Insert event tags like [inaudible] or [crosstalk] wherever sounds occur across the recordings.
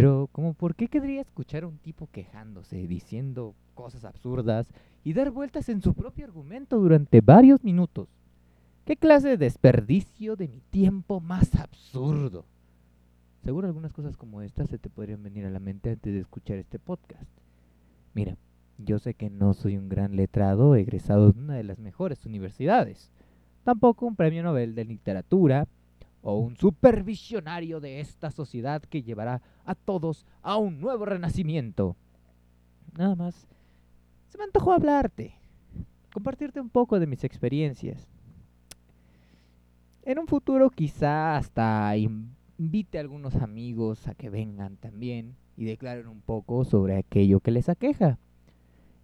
Pero, como por qué querría escuchar a un tipo quejándose, diciendo cosas absurdas y dar vueltas en su propio argumento durante varios minutos? ¿Qué clase de desperdicio de mi tiempo más absurdo? Seguro algunas cosas como estas se te podrían venir a la mente antes de escuchar este podcast. Mira, yo sé que no soy un gran letrado egresado de una de las mejores universidades, tampoco un premio Nobel de literatura o un supervisionario de esta sociedad que llevará a todos a un nuevo renacimiento. Nada más, se me antojó hablarte, compartirte un poco de mis experiencias. En un futuro quizá hasta invite a algunos amigos a que vengan también y declaren un poco sobre aquello que les aqueja.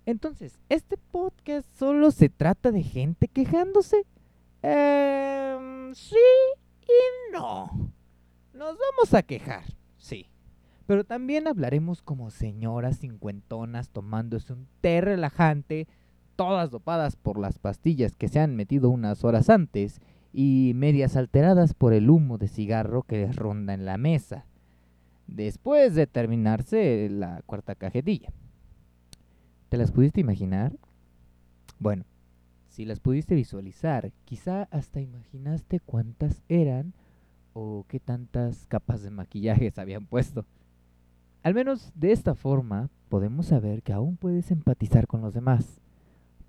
Entonces, ¿este podcast solo se trata de gente quejándose? Eh, sí y no. Nos vamos a quejar, sí. Pero también hablaremos como señoras cincuentonas tomándose un té relajante, todas dopadas por las pastillas que se han metido unas horas antes y medias alteradas por el humo de cigarro que les ronda en la mesa, después de terminarse la cuarta cajetilla. ¿Te las pudiste imaginar? Bueno, si las pudiste visualizar, quizá hasta imaginaste cuántas eran o qué tantas capas de maquillaje se habían puesto. Al menos de esta forma podemos saber que aún puedes empatizar con los demás,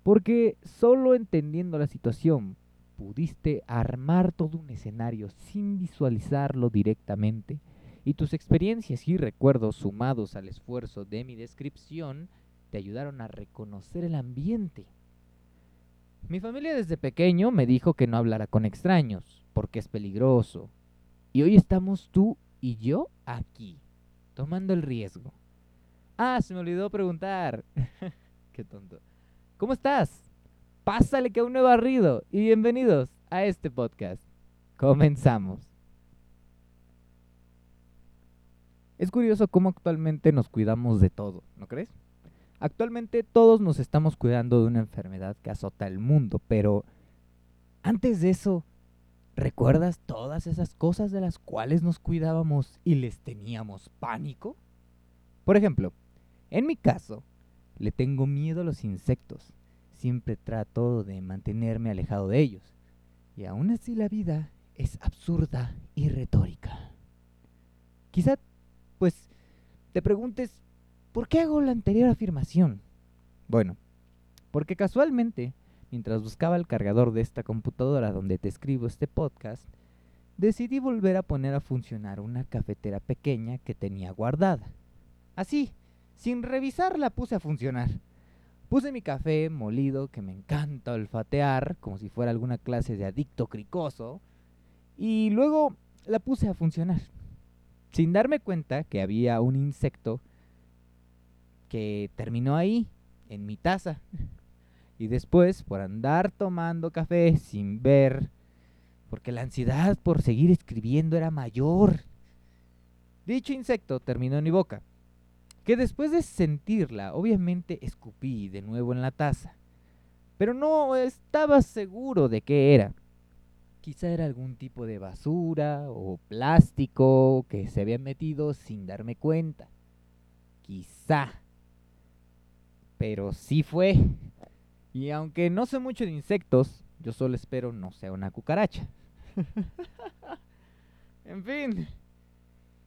porque solo entendiendo la situación pudiste armar todo un escenario sin visualizarlo directamente y tus experiencias y recuerdos sumados al esfuerzo de mi descripción te ayudaron a reconocer el ambiente. Mi familia desde pequeño me dijo que no hablara con extraños, porque es peligroso. Y hoy estamos tú y yo aquí, tomando el riesgo. Ah, se me olvidó preguntar. [laughs] Qué tonto. ¿Cómo estás? Pásale que aún no he barrido y bienvenidos a este podcast. Comenzamos. Es curioso cómo actualmente nos cuidamos de todo, ¿no crees? Actualmente todos nos estamos cuidando de una enfermedad que azota el mundo, pero antes de eso, ¿recuerdas todas esas cosas de las cuales nos cuidábamos y les teníamos pánico? Por ejemplo, en mi caso, le tengo miedo a los insectos siempre trato de mantenerme alejado de ellos. Y aún así la vida es absurda y retórica. Quizá, pues, te preguntes, ¿por qué hago la anterior afirmación? Bueno, porque casualmente, mientras buscaba el cargador de esta computadora donde te escribo este podcast, decidí volver a poner a funcionar una cafetera pequeña que tenía guardada. Así, sin revisarla puse a funcionar. Puse mi café molido, que me encanta olfatear, como si fuera alguna clase de adicto cricoso, y luego la puse a funcionar, sin darme cuenta que había un insecto que terminó ahí, en mi taza. Y después, por andar tomando café sin ver, porque la ansiedad por seguir escribiendo era mayor, dicho insecto terminó en mi boca que después de sentirla, obviamente escupí de nuevo en la taza. Pero no estaba seguro de qué era. Quizá era algún tipo de basura o plástico que se había metido sin darme cuenta. Quizá. Pero sí fue. Y aunque no sé mucho de insectos, yo solo espero no sea una cucaracha. [laughs] en fin,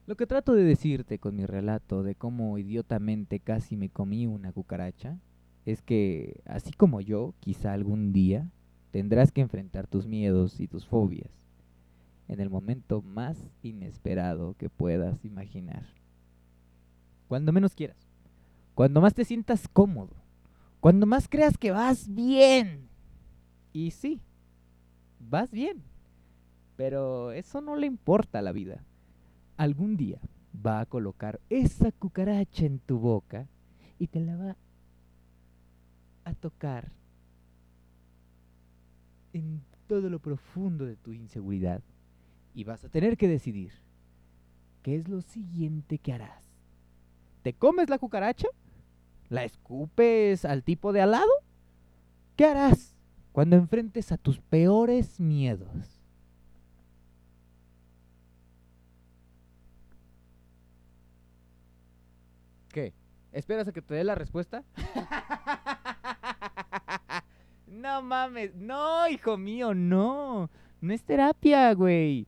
lo que trato de decirte con mi relato de cómo idiotamente casi me comí una cucaracha es que, así como yo, quizá algún día tendrás que enfrentar tus miedos y tus fobias en el momento más inesperado que puedas imaginar. Cuando menos quieras, cuando más te sientas cómodo, cuando más creas que vas bien. Y sí, vas bien, pero eso no le importa a la vida algún día va a colocar esa cucaracha en tu boca y te la va a tocar en todo lo profundo de tu inseguridad y vas a tener que decidir qué es lo siguiente que harás. ¿Te comes la cucaracha? ¿La escupes al tipo de al lado? ¿Qué harás cuando enfrentes a tus peores miedos? ¿Qué? ¿Esperas a que te dé la respuesta? [laughs] no mames, no, hijo mío, no. No es terapia, güey.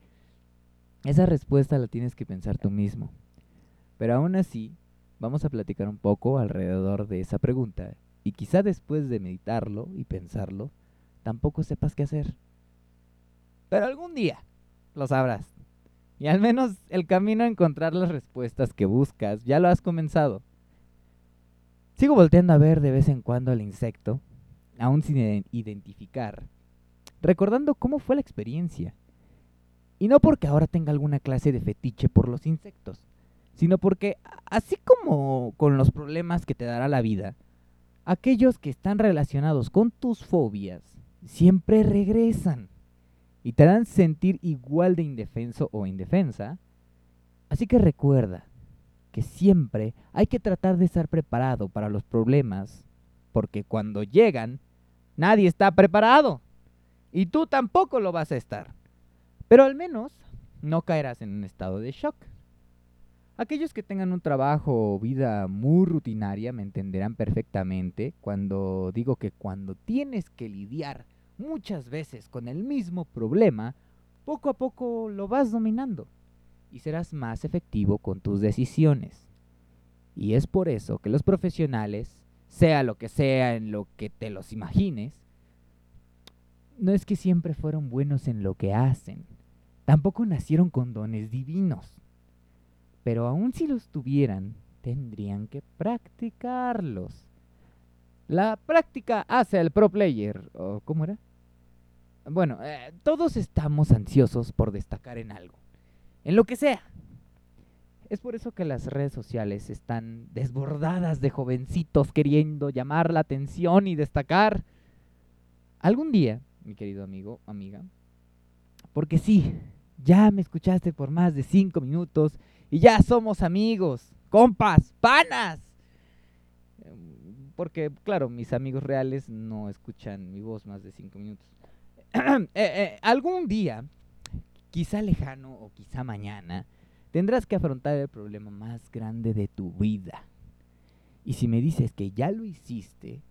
Esa respuesta la tienes que pensar tú mismo. Pero aún así, vamos a platicar un poco alrededor de esa pregunta y quizá después de meditarlo y pensarlo, tampoco sepas qué hacer. Pero algún día lo sabrás. Y al menos el camino a encontrar las respuestas que buscas ya lo has comenzado. Sigo volteando a ver de vez en cuando al insecto, aún sin identificar, recordando cómo fue la experiencia. Y no porque ahora tenga alguna clase de fetiche por los insectos, sino porque, así como con los problemas que te dará la vida, aquellos que están relacionados con tus fobias siempre regresan y te harán sentir igual de indefenso o indefensa. Así que recuerda que siempre hay que tratar de estar preparado para los problemas, porque cuando llegan, nadie está preparado. Y tú tampoco lo vas a estar. Pero al menos no caerás en un estado de shock. Aquellos que tengan un trabajo o vida muy rutinaria me entenderán perfectamente cuando digo que cuando tienes que lidiar muchas veces con el mismo problema, poco a poco lo vas dominando y serás más efectivo con tus decisiones. Y es por eso que los profesionales, sea lo que sea en lo que te los imagines, no es que siempre fueron buenos en lo que hacen, tampoco nacieron con dones divinos pero aun si los tuvieran, tendrían que practicarlos. La práctica hace al pro player, ¿o cómo era? Bueno, eh, todos estamos ansiosos por destacar en algo, en lo que sea. Es por eso que las redes sociales están desbordadas de jovencitos queriendo llamar la atención y destacar. Algún día, mi querido amigo, amiga, porque sí, ya me escuchaste por más de cinco minutos y ya somos amigos, compas, panas. Porque, claro, mis amigos reales no escuchan mi voz más de cinco minutos. [clears throat] Eh, eh, algún día, quizá lejano o quizá mañana, tendrás que afrontar el problema más grande de tu vida. Y si me dices que ya lo hiciste,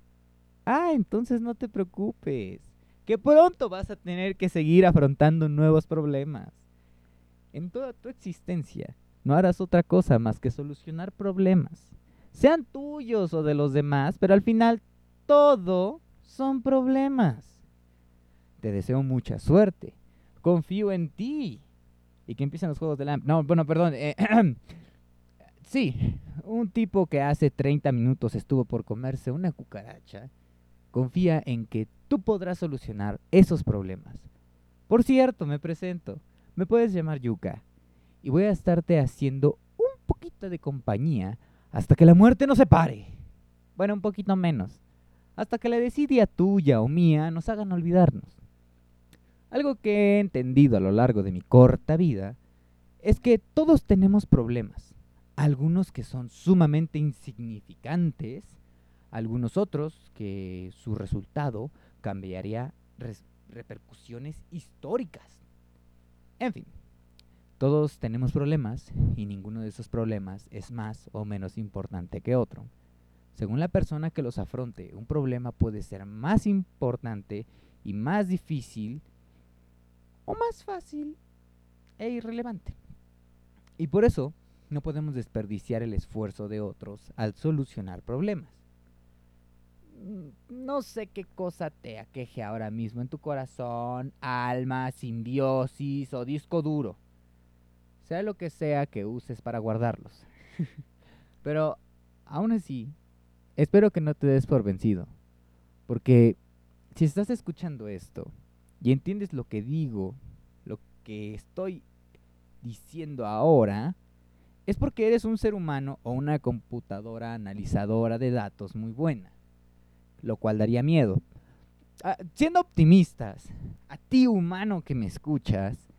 ah, entonces no te preocupes, que pronto vas a tener que seguir afrontando nuevos problemas. En toda tu existencia, no harás otra cosa más que solucionar problemas, sean tuyos o de los demás, pero al final todo son problemas. Te deseo mucha suerte, confío en ti y que empiecen los juegos de la... No, bueno, perdón. Eh, [clears throat] sí, un tipo que hace 30 minutos estuvo por comerse una cucaracha, confía en que tú podrás solucionar esos problemas. Por cierto, me presento. Me puedes llamar Yuka y voy a estarte haciendo un poquito de compañía hasta que la muerte nos separe. Bueno, un poquito menos. Hasta que la desidia tuya o mía nos hagan olvidarnos. Algo que he entendido a lo largo de mi corta vida es que todos tenemos problemas. Algunos que son sumamente insignificantes, algunos otros que su resultado cambiaría repercusiones históricas. En fin, todos tenemos problemas y ninguno de esos problemas es más o menos importante que otro. Según la persona que los afronte, un problema puede ser más importante y más difícil o más fácil e irrelevante. Y por eso no podemos desperdiciar el esfuerzo de otros al solucionar problemas. Mm, no sé qué cosa te aqueje ahora mismo en tu corazón, alma, simbiosis o disco duro sea lo que sea que uses para guardarlos. [laughs] Pero aún así, espero que no te des por vencido. Porque si estás escuchando esto y entiendes lo que digo, lo que estoy diciendo ahora, es porque eres un ser humano o una computadora analizadora de datos muy buena, lo cual daría miedo. Ah, siendo optimistas, a ti humano que me escuchas,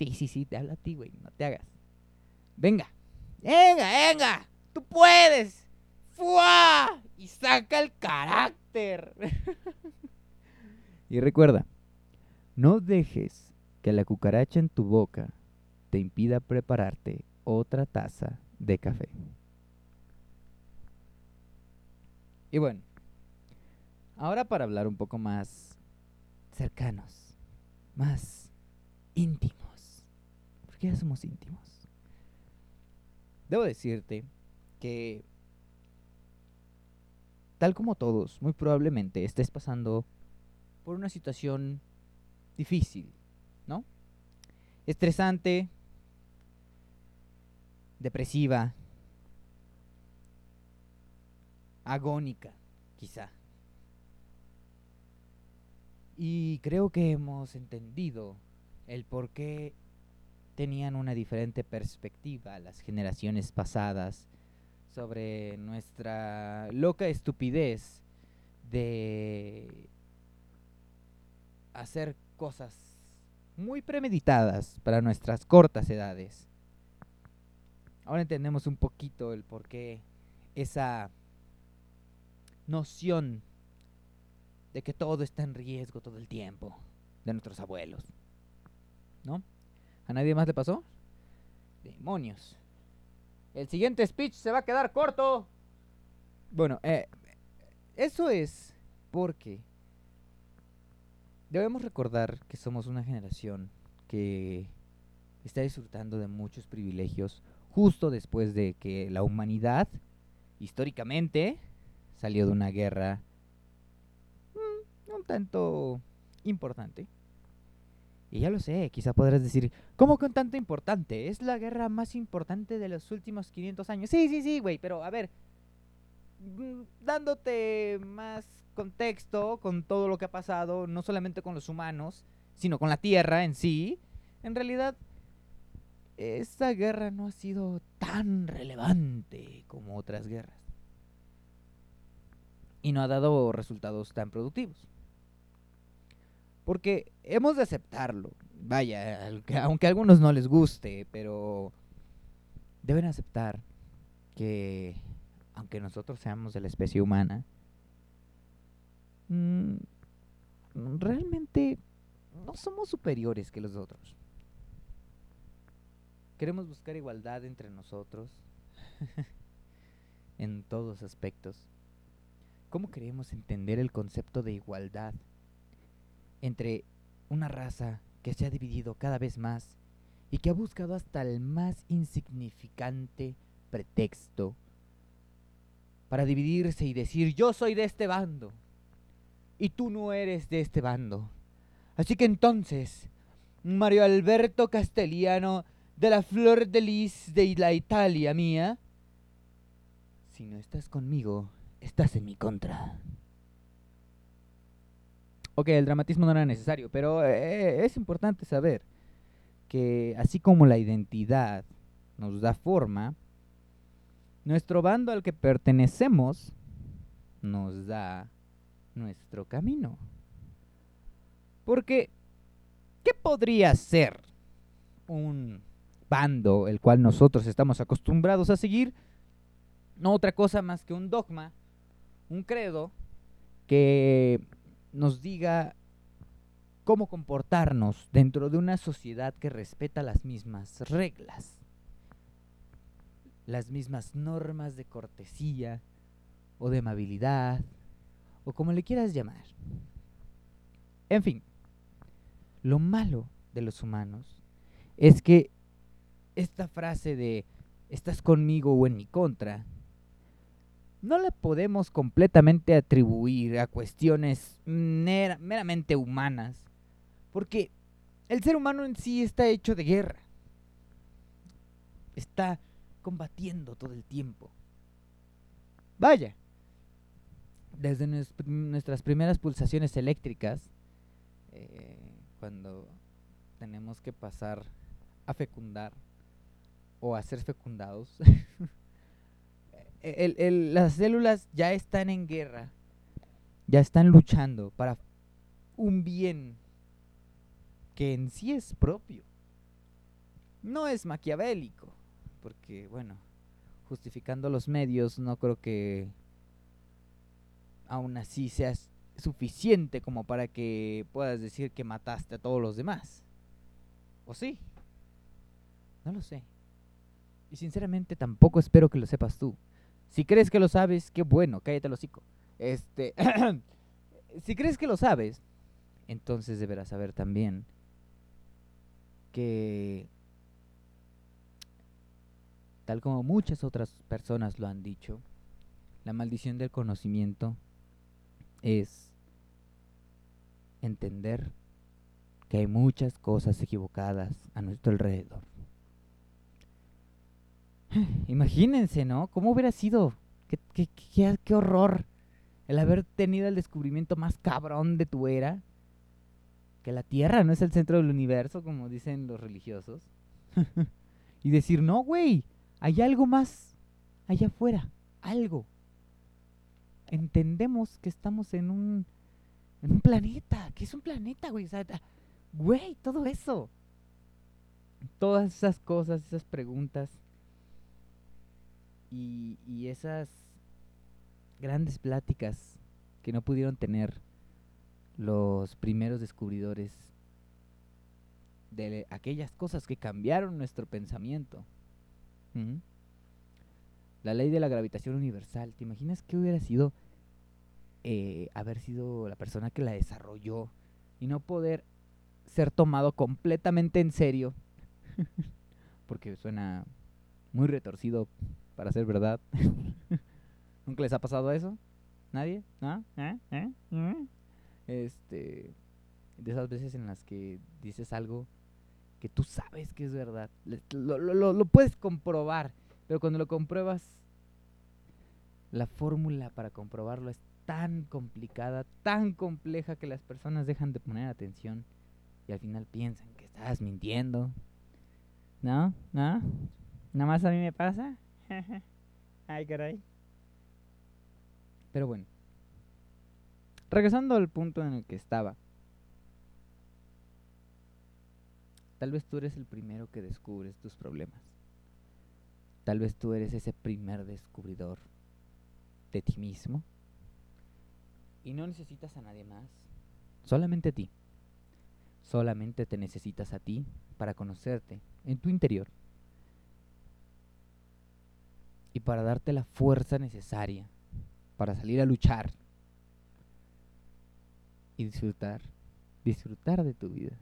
Sí, sí, sí, te habla a ti, güey, no te hagas. Venga, venga, venga, tú puedes. ¡Fua! Y saca el carácter. [laughs] y recuerda, no dejes que la cucaracha en tu boca te impida prepararte otra taza de café. Y bueno, ahora para hablar un poco más cercanos, más íntimos, porque ya somos íntimos. Debo decirte que, tal como todos, muy probablemente estés pasando por una situación difícil, ¿no? Estresante, depresiva, agónica, quizá. Y creo que hemos entendido el por qué tenían una diferente perspectiva las generaciones pasadas sobre nuestra loca estupidez de hacer cosas muy premeditadas para nuestras cortas edades. Ahora entendemos un poquito el por qué esa noción de que todo está en riesgo todo el tiempo de nuestros abuelos. ¿No? ¿A nadie más le pasó? Demonios. El siguiente speech se va a quedar corto. Bueno, eh, eso es porque debemos recordar que somos una generación que está disfrutando de muchos privilegios justo después de que la humanidad, históricamente, salió de una guerra mm, un tanto importante. Y ya lo sé, quizá podrás decir, ¿cómo un tanto importante? Es la guerra más importante de los últimos 500 años. Sí, sí, sí, güey, pero a ver, mm, dándote más contexto con todo lo que ha pasado, no solamente con los humanos, sino con la Tierra en sí, en realidad esta guerra no ha sido tan relevante como otras guerras y no ha dado resultados tan productivos. Porque hemos de aceptarlo. Vaya, aunque a algunos no les guste, pero deben aceptar que aunque nosotros seamos de la especie humana, mm, realmente no somos superiores que los otros. Queremos buscar igualdad entre nosotros [laughs] en todos aspectos. ¿Cómo queremos entender el concepto de igualdad entre una raza que se ha dividido cada vez más y que ha buscado hasta el más insignificante pretexto para dividirse y decir yo soy de este bando y tú no eres de este bando? Así que entonces, Mario Alberto Castellano de la Flor de Lis de la Italia mía, si no estás conmigo, estás en mi contra. Ok, el dramatismo no era necesario, pero eh, es importante saber que así como la identidad nos da forma, nuestro bando al que pertenecemos nos da nuestro camino. Porque, ¿qué podría ser un bando el cual nosotros estamos acostumbrados a seguir? No otra cosa más que un dogma un credo que nos diga cómo comportarnos dentro de una sociedad que respeta las mismas reglas, las mismas normas de cortesía o de amabilidad, o como le quieras llamar. En fin, lo malo de los humanos es que esta frase de estás conmigo o en mi contra no le podemos completamente atribuir a cuestiones meramente humanas, porque el ser humano en sí está hecho de guerra, está combatiendo todo el tiempo. Vaya, desde nuestras primeras pulsaciones eléctricas, eh, cuando tenemos que pasar a fecundar o a ser fecundados, [laughs] las células ya están en guerra, ya están luchando para un bien que en sí es propio. No es maquiavélico, porque bueno, justificando los medios, no creo que aún así sea suficiente como para que puedas decir que mataste a todos los demás. ¿O sí? No lo sé. Y sinceramente tampoco espero que lo sepas tú. Si crees que lo sabes, qué bueno, cállate el hocico. Este, [clears throat] si crees que lo sabes, entonces deberás saber también que, tal como muchas otras personas lo han dicho, la maldición del conocimiento es entender que hay muchas cosas equivocadas a nuestro alrededor. [sighs] Imagínense, ¿no? ¿Cómo hubiera sido? ¿Qué, horror el haber tenido el descubrimiento más cabrón de tu era, que la Tierra no es el centro del universo, como dicen los religiosos, [laughs] y decir, no, güey, hay algo más allá afuera, algo. Entendemos que estamos en un, en un planeta, que es un planeta, güey, o sea, güey, todo eso. Todas esas cosas, esas preguntas y, esas grandes pláticas que no pudieron tener los primeros descubridores de aquellas cosas que cambiaron nuestro pensamiento. La ley de la gravitación universal. ¿Te imaginas qué hubiera sido eh, haber sido la persona que la desarrolló y no poder ser tomado completamente en serio? [laughs] Porque suena muy retorcido para ser verdad. [laughs] ¿Nunca les ha pasado eso? ¿Nadie? ¿No? ¿Eh? ¿Eh? ¿Eh? Este, de esas veces en las que dices algo que tú sabes que es verdad. Lo, lo, lo puedes comprobar, pero cuando lo compruebas, la fórmula para comprobarlo es tan complicada, tan compleja que las personas dejan de poner atención y al final piensan que estás mintiendo. ¿No? ¿No? ¿Nada más a mí me pasa? Ay, caray. Pero bueno. Regresando al punto en el que estaba. Tal vez tú eres el primero que descubres tus problemas. Tal vez tú eres ese primer descubridor de ti mismo. Y no necesitas a nadie más. Solamente a ti. Solamente te necesitas a ti para conocerte en tu interior. Y para darte la fuerza necesaria para salir a luchar y disfrutar, disfrutar de tu vida.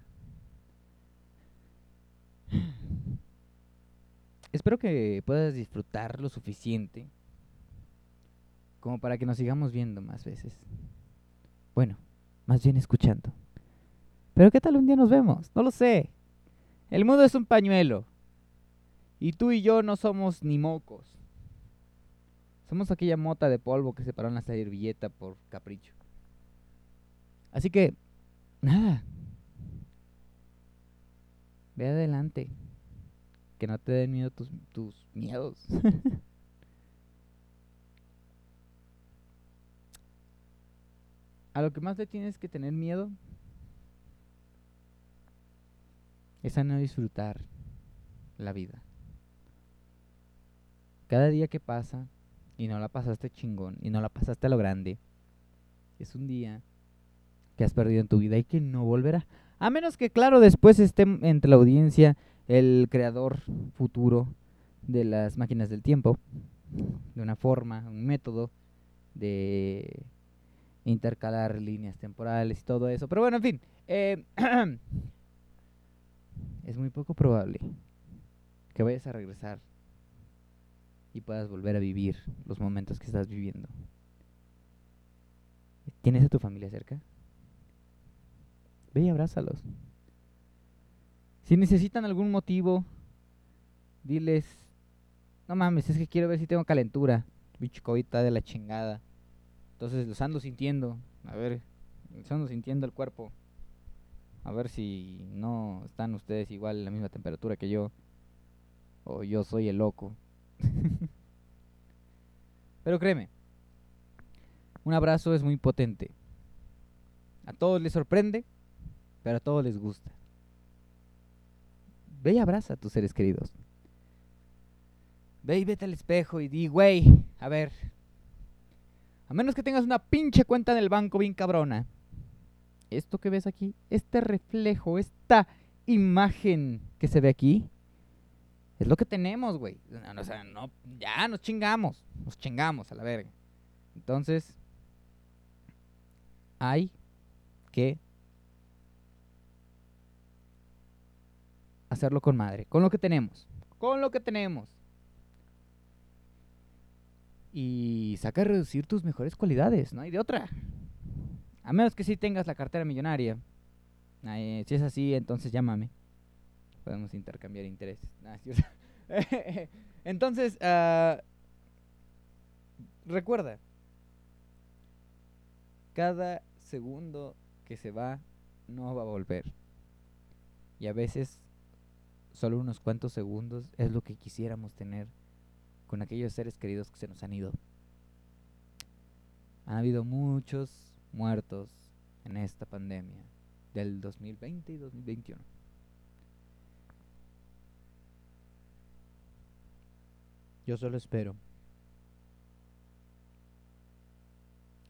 Espero que puedas disfrutar lo suficiente como para que nos sigamos viendo más veces. Bueno, más bien escuchando. Pero ¿qué tal un día nos vemos? No lo sé. El mundo es un pañuelo. Y tú y yo no somos ni mocos. Somos aquella mota de polvo que se paró en la servilleta por capricho. Así que, nada. Ve adelante. Que no te den miedo tus, tus miedos. [laughs] a lo que más le tienes que tener miedo es a no disfrutar la vida. Cada día que pasa, y no la pasaste chingón y no la pasaste a lo grande, es un día que has perdido en tu vida y que no volverá. A menos que, claro, después esté entre la audiencia el creador futuro de las máquinas del tiempo, de una forma, un método de intercalar líneas temporales y todo eso. Pero bueno, en fin, eh, [clears throat] es muy poco probable que vayas a regresar y puedas volver a vivir los momentos que estás viviendo. ¿Tienes a tu familia cerca? Ve y abrázalos. Si necesitan algún motivo, diles, no mames, es que quiero ver si tengo calentura. Bicho de la chingada. Entonces los ando sintiendo. A ver, los ando sintiendo el cuerpo. A ver si no están ustedes igual en la misma temperatura que yo. O yo soy el loco. [laughs] Pero créeme, un abrazo es muy potente. A todos les sorprende, pero a todos les gusta. Ve y abraza a tus seres queridos. Ve y vete al espejo y di, güey, a ver, a menos que tengas una pinche cuenta en el banco bien cabrona. Esto que ves aquí, este reflejo, esta imagen que se ve aquí, es lo que tenemos, güey. No, ya nos chingamos. Nos chingamos a la verga. Entonces, hay que hacerlo con madre, con lo que tenemos, con lo que tenemos. Y saca a reducir tus mejores cualidades, no hay de otra. A menos que sí tengas la cartera millonaria. si es así, entonces llámame. Podemos intercambiar intereses. [laughs] [laughs] entonces, uh, recuerda, cada segundo que se va no va a volver. Y a veces solo unos cuantos segundos es lo que quisiéramos tener con aquellos seres queridos que se nos han ido. Han habido muchos muertos en esta pandemia del 2020 y 2021. Yo solo espero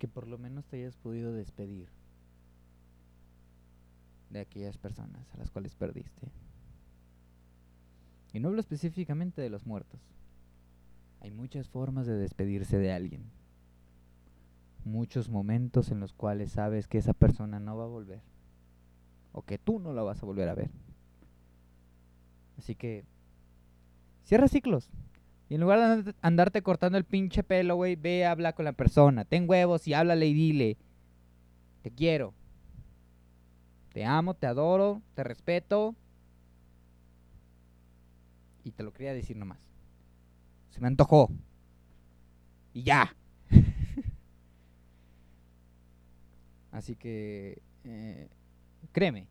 que por lo menos te hayas podido despedir de aquellas personas a las cuales perdiste. Y no hablo específicamente de los muertos. Hay muchas formas de despedirse de alguien. Muchos momentos en los cuales sabes que esa persona no va a volver. O que tú no la vas a volver a ver. Así que cierra ciclos. Y en lugar de andarte cortando el pinche pelo, güey, ve, habla con la persona. Ten huevos y háblale y dile. Te quiero. Te amo, te adoro, te respeto. Y te lo quería decir nomás. Se me antojó. Y ya. [laughs] Así que, eh, créeme,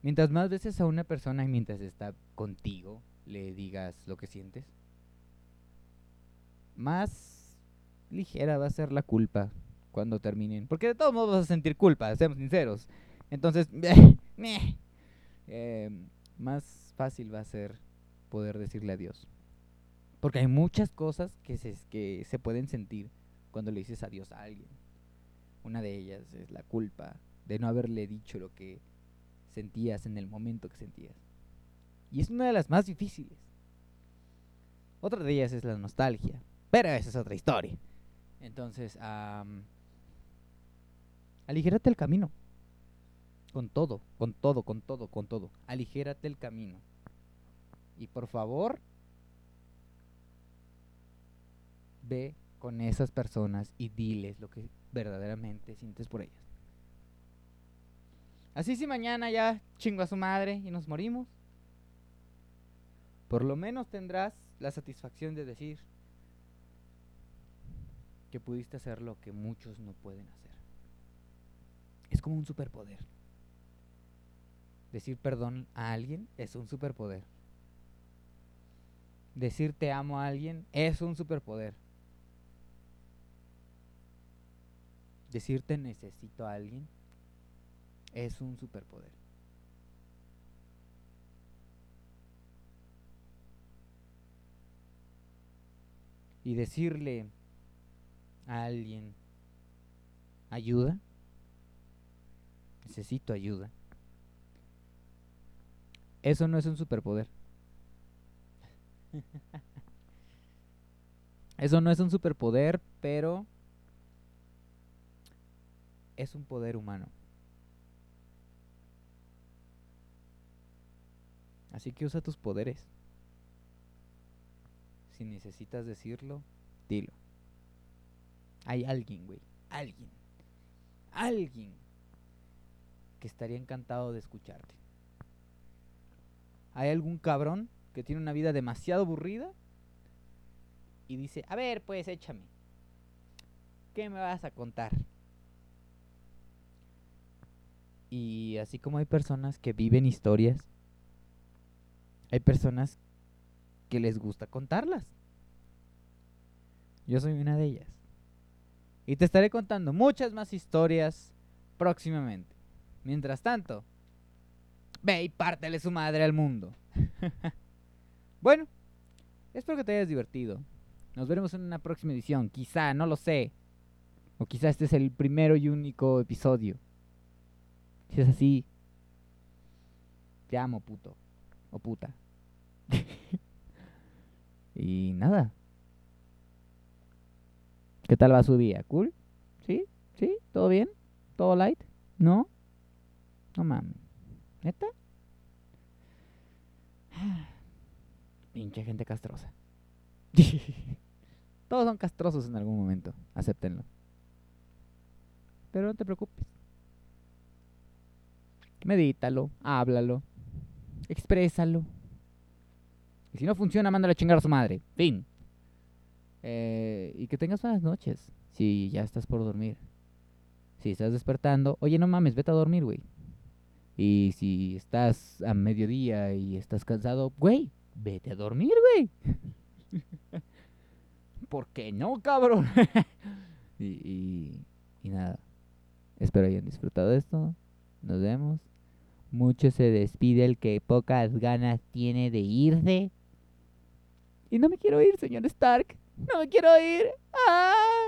mientras más veces a una persona y mientras está contigo le digas lo que sientes, más ligera va a ser la culpa cuando terminen. Porque de todos modos vas a sentir culpa, seamos sinceros. Entonces, [laughs] eh, más fácil va a ser poder decirle adiós. Porque hay muchas cosas que se, que se pueden sentir cuando le dices adiós a alguien. Una de ellas es la culpa de no haberle dicho lo que sentías en el momento que sentías. Y es una de las más difíciles. Otra de ellas es la nostalgia. Pero esa es otra historia. Entonces, um, aligérate el camino. Con todo, con todo, con todo, con todo. Aligérate el camino. Y por favor, ve con esas personas y diles lo que verdaderamente sientes por ellas. Así si mañana ya chingo a su madre y nos morimos, por lo menos tendrás la satisfacción de decir que pudiste hacer lo que muchos no pueden hacer. Es como un superpoder. Decir perdón a alguien es un superpoder. Decir te amo a alguien es un superpoder. Decirte necesito a alguien es un superpoder. Y decirle a alguien ayuda, necesito ayuda, eso no es un superpoder. [laughs] Eso no es un superpoder, pero es un poder humano. Así que usa tus poderes. Si necesitas decirlo, dilo. Hay alguien, güey. Alguien. Alguien que estaría encantado de escucharte. ¿Hay algún cabrón que tiene una vida demasiado aburrida y dice, a ver, pues échame. ¿Qué me vas a contar? Y así como hay personas que viven historias, hay personas que les gusta contarlas. Yo soy una de ellas. Y te estaré contando muchas más historias próximamente. Mientras tanto, ve y pártele su madre al mundo. [laughs] bueno, espero que te hayas divertido. Nos veremos en una próxima edición. Quizá, no lo sé. O quizá este es el primero y único episodio. Si es así, te amo, puto. O puta. [laughs] y nada. ¿Qué tal va su día? ¿Cool? ¿Sí? ¿Sí? ¿Todo bien? ¿Todo light? ¿No? No mames. ¿Neta? [sighs] Pinche gente castrosa. [laughs] Todos son castrosos en algún momento. Acéptenlo. Pero no te preocupes. Medítalo, háblalo, exprésalo. Y si no funciona, mándalo a chingar a su madre. Fin. Eh, y que tengas buenas noches. Si ya estás por dormir. Si estás despertando, oye, no mames, vete a dormir, güey. Y si estás a mediodía y estás cansado, güey, vete a dormir, güey. [laughs] ¿Por qué no, cabrón? [laughs] y, y nada. Espero hayan disfrutado esto. Nos vemos. Mucho se despide el que pocas ganas tiene de irse. Y no me quiero ir, señor Stark. No me quiero ir. ¡Ah!